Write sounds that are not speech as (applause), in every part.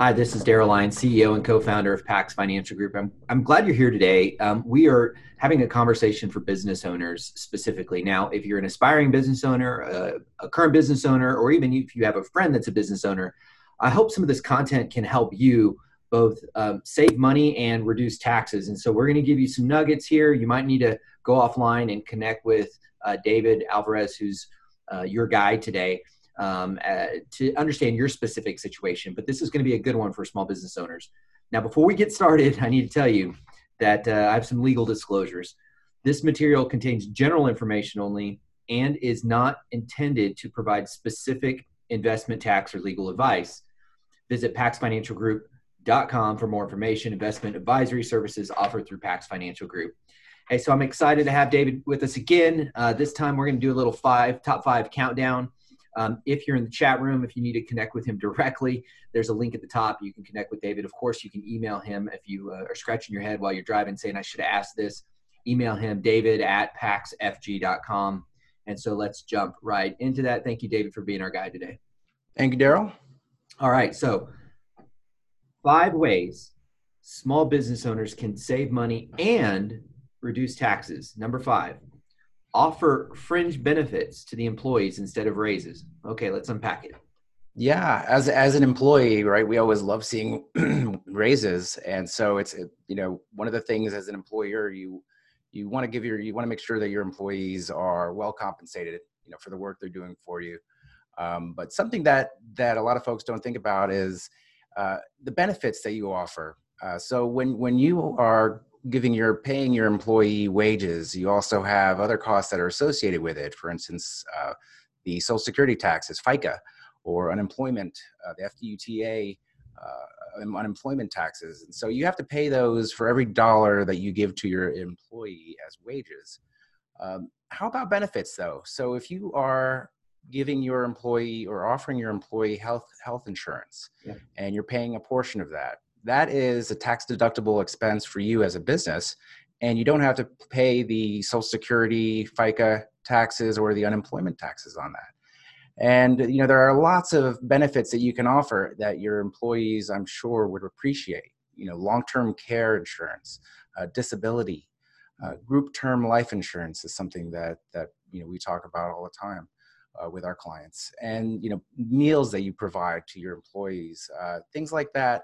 Hi, this is Daryl Lyons, CEO and co-founder of Pax Financial Group. I'm, I'm glad you're here today. Um, we are having a conversation for business owners specifically. Now, if you're an aspiring business owner, a, a current business owner, or even if you have a friend that's a business owner, I hope some of this content can help you both um, save money and reduce taxes. And so we're going to give you some nuggets here. You might need to go offline and connect with uh, David Alvarez, who's uh, your guide today um, uh, to understand your specific situation. But this is going to be a good one for small business owners. Now, before we get started, (laughs) I need to tell you that uh, I have some legal disclosures. This material contains general information only and is not intended to provide specific investment tax or legal advice. Visit paxfinancialgroup.com for more information, investment advisory services offered through Pax Financial Group. Hey, so I'm excited to have David with us again. Uh, this time we're going to do a little five top five countdown. Um, if you're in the chat room, if you need to connect with him directly, there's a link at the top. You can connect with David. Of course, you can email him if you uh, are scratching your head while you're driving, saying, I should have asked this. Email him, david at paxfg.com. And so let's jump right into that. Thank you, David, for being our guide today. Thank you, Daryl. All right. So, five ways small business owners can save money and reduce taxes. Number five, offer fringe benefits to the employees instead of raises. Okay, let's unpack it. Yeah, as as an employee, right? We always love seeing (clears throat) raises, and so it's you know one of the things as an employer you you want to give your you want to make sure that your employees are well compensated, you know, for the work they're doing for you. Um, but something that that a lot of folks don't think about is uh, the benefits that you offer. Uh, so when when you are giving your paying your employee wages, you also have other costs that are associated with it. For instance, uh, the Social Security taxes, FICA, or unemployment, uh, the FUTA, uh, unemployment taxes. And so you have to pay those for every dollar that you give to your employee as wages. Um, how about benefits though? So if you are giving your employee or offering your employee health health insurance yeah. and you're paying a portion of that that is a tax deductible expense for you as a business and you don't have to pay the social security fica taxes or the unemployment taxes on that. And you know there are lots of benefits that you can offer that your employees i'm sure would appreciate. You know long-term care insurance uh, disability uh, group term life insurance is something that that you know we talk about all the time uh, with our clients. And you know meals that you provide to your employees uh, things like that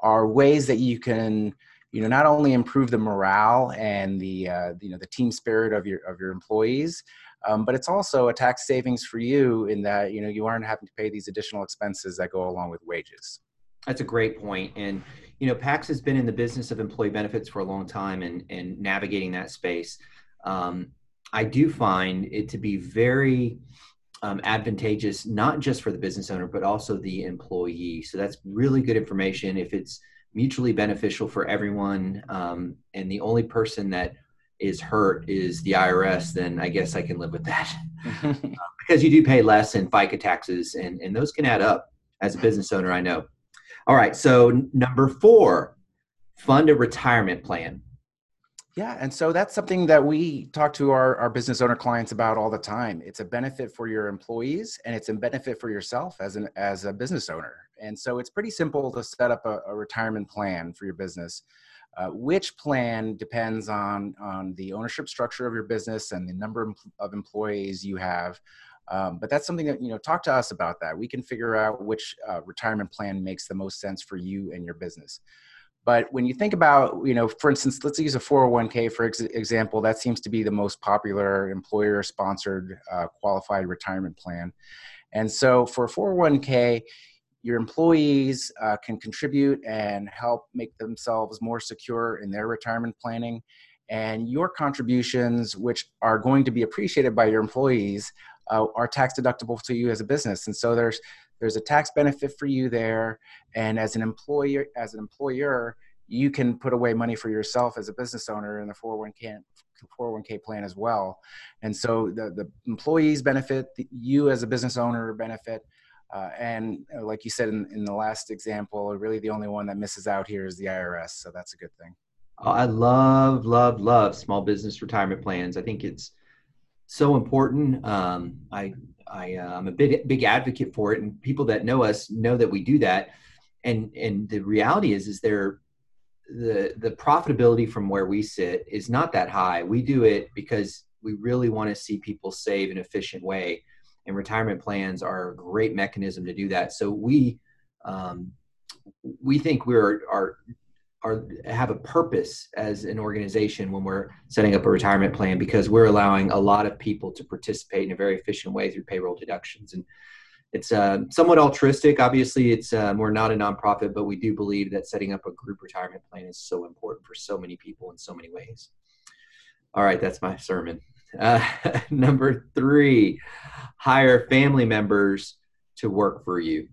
are ways that you can you know not only improve the morale and the uh, you know the team spirit of your of your employees um, but it's also a tax savings for you in that you know you aren't having to pay these additional expenses that go along with wages. That's a great point and you know pax has been in the business of employee benefits for a long time and and navigating that space. Um, i do find it to be very um, advantageous not just for the business owner but also the employee. So that's really good information. If it's mutually beneficial for everyone um, and the only person that is hurt is the irs then i guess i can live with that. Uh, (laughs) (laughs) because you do pay less in fica taxes and, and those can add up as a business owner i know. All right so number four fund a retirement plan yeah, and so that's something that we talk to our, our business owner clients about all the time. It's a benefit for your employees and it's a benefit for yourself as an as a business owner. And so it's pretty simple to set up a, a retirement plan for your business. Uh, which plan depends on on the ownership structure of your business and the number of employees you have. Um, but that's something that you know talk to us about that. We can figure out which uh, retirement plan makes the most sense for you and your business. But when you think about, you know, for instance, let's use a 401k for ex- example. That seems to be the most popular employer-sponsored uh, qualified retirement plan. And so for a 401k, your employees uh, can contribute and help make themselves more secure in their retirement planning. And your contributions, which are going to be appreciated by your employees, uh, are tax deductible to you as a business. And so there's there's a tax benefit for you there. And as an employer as an employer you can put away money for yourself as a business owner in the 401k 401k plan as well. And so the, the employees benefit you as a business owner benefit. Uh, and uh, like you said in, in the last example really the only one that misses out here is the irs so that's a good thing. Oh, i love love love small business retirement plans. I think it's so important. Um, i I, uh, I'm a big big advocate for it, and people that know us know that we do that. and and the reality is is there the the profitability from where we sit is not that high. We do it because we really want to see people save in an efficient way, and retirement plans are a great mechanism to do that. So we um, we think we're are are have a purpose as an organization when we're setting up a retirement plan because we're allowing a lot of people to participate in a very efficient way through payroll deductions and it's uh, somewhat altruistic. Obviously, it's um, we're not a nonprofit, but we do believe that setting up a group retirement plan is so important for so many people in so many ways. All right, that's my sermon. Uh, (laughs) number three, hire family members to work for you.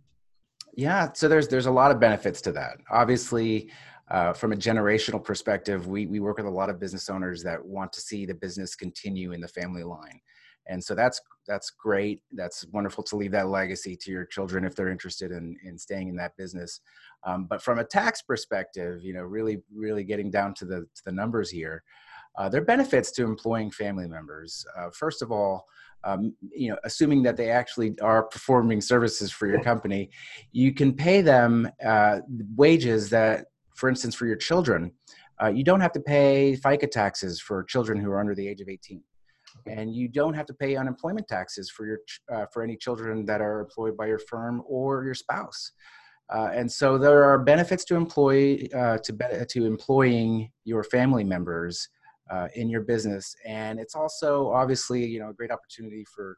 Yeah, so there's there's a lot of benefits to that. Obviously, uh, from a generational perspective, we we work with a lot of business owners that want to see the business continue in the family line. And so that's that's great. That's wonderful to leave that legacy to your children if they're interested in in staying in that business. Um, but from a tax perspective you know really really getting down to the to the numbers here uh, there are benefits to employing family members. Uh, first of all um, you know assuming that they actually are performing services for your company you can pay them uh, wages that for instance for your children uh, you don't have to pay fica taxes for children who are under the age of 18 and you don't have to pay unemployment taxes for your uh, for any children that are employed by your firm or your spouse. Uh, and so there are benefits to employ uh, to be- to employing your family members uh, in your business, and it's also obviously you know a great opportunity for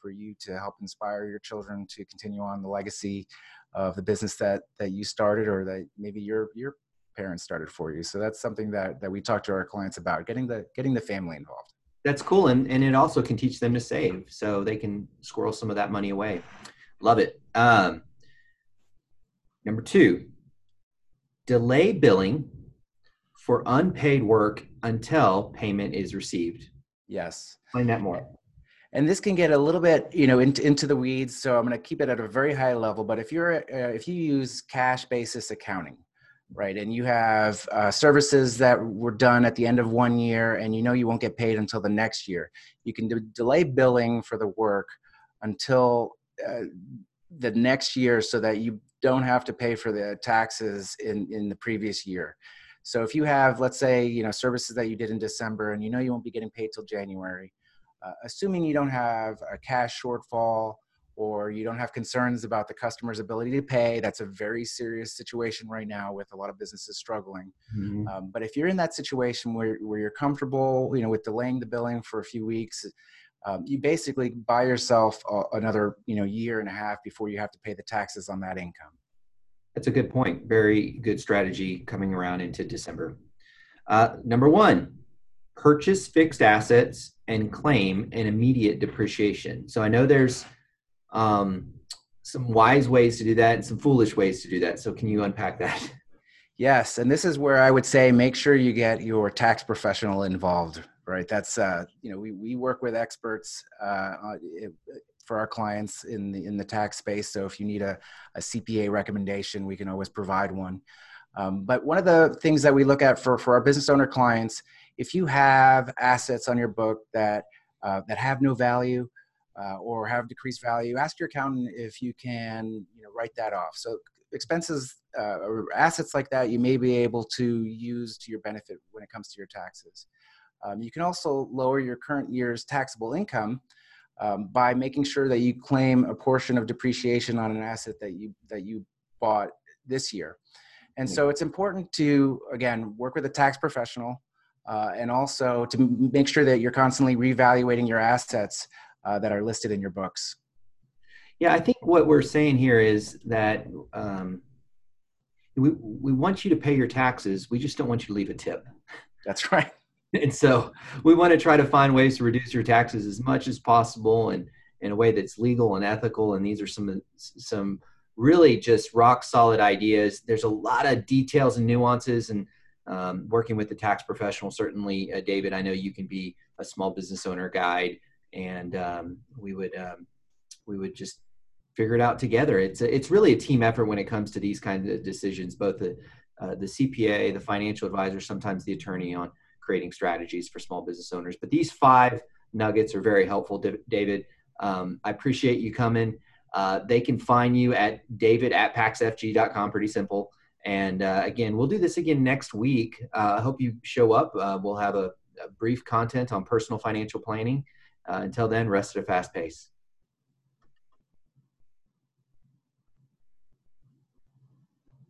for you to help inspire your children to continue on the legacy of the business that that you started or that maybe your your parents started for you. So that's something that that we talk to our clients about getting the getting the family involved. That's cool and, and it also can teach them to save so they can squirrel some of that money away. Love it. Um, number two delay billing for unpaid work until payment is received. Yes. Explain that more and this can get a little bit you know into, into the weeds so i'm going to keep it at a very high level but if you're uh, if you use cash basis accounting right? And you have uh, services that were done at the end of one year, and you know you won't get paid until the next year. You can de- delay billing for the work until uh, the next year, so that you don't have to pay for the taxes in in the previous year. So if you have, let's say, you know, services that you did in December, and you know you won't be getting paid till January, uh, assuming you don't have a cash shortfall or you don't have concerns about the customer's ability to pay. That's a very serious situation right now with a lot of businesses struggling. Mm-hmm. Um, but if you're in that situation where, where you're comfortable, you know, with delaying the billing for a few weeks, um, you basically buy yourself a, another, you know, year and a half before you have to pay the taxes on that income. That's a good point. Very good strategy coming around into December. Uh, number one, purchase fixed assets and claim an immediate depreciation. So I know there's um, some wise ways to do that and some foolish ways to do that. So, can you unpack that? (laughs) Yes, and this is where I would say make sure you get your tax professional involved. Right, that's uh, you know we we work with experts uh, for our clients in the in the tax space. So if you need a, a CPA recommendation, we can always provide one. Um, but one of the things that we look at for for our business owner clients, if you have assets on your book that uh, that have no value, uh, or have decreased value, ask your accountant if you can you know, write that off. So expenses uh, or assets like that you may be able to use to your benefit when it comes to your taxes. Um, you can also lower your current year's taxable income um, by making sure that you claim a portion of depreciation on an asset that you that you bought this year. And so it's important to again work with a tax professional uh, and also to make sure that you're constantly reevaluating your assets uh, that are listed in your books. Yeah, I think what we're saying here is that um, we we want you to pay your taxes. We just don't want you to leave a tip. That's right. (laughs) And so we want to try to find ways to reduce your taxes as much as possible and in a way that's legal and ethical. And these are some some really just rock solid ideas. There's a lot of details and nuances and um, working with the tax professional. Certainly, uh, David, I know you can be a small business owner guide and um, we would um, we would just figure it out together. It's a, it's really a team effort when it comes to these kinds of decisions. Both the uh, the CPA, the financial advisor, sometimes the attorney on creating strategies for small business owners. But these five nuggets are very helpful, David. Um, I appreciate you coming. Uh, they can find you at david at paxfg.com. Pretty simple. And uh, again, we'll do this again next week. Uh, I hope you show up. Uh, we'll have a, a, brief content on personal financial planning. Uh, until then, rest at a fast pace.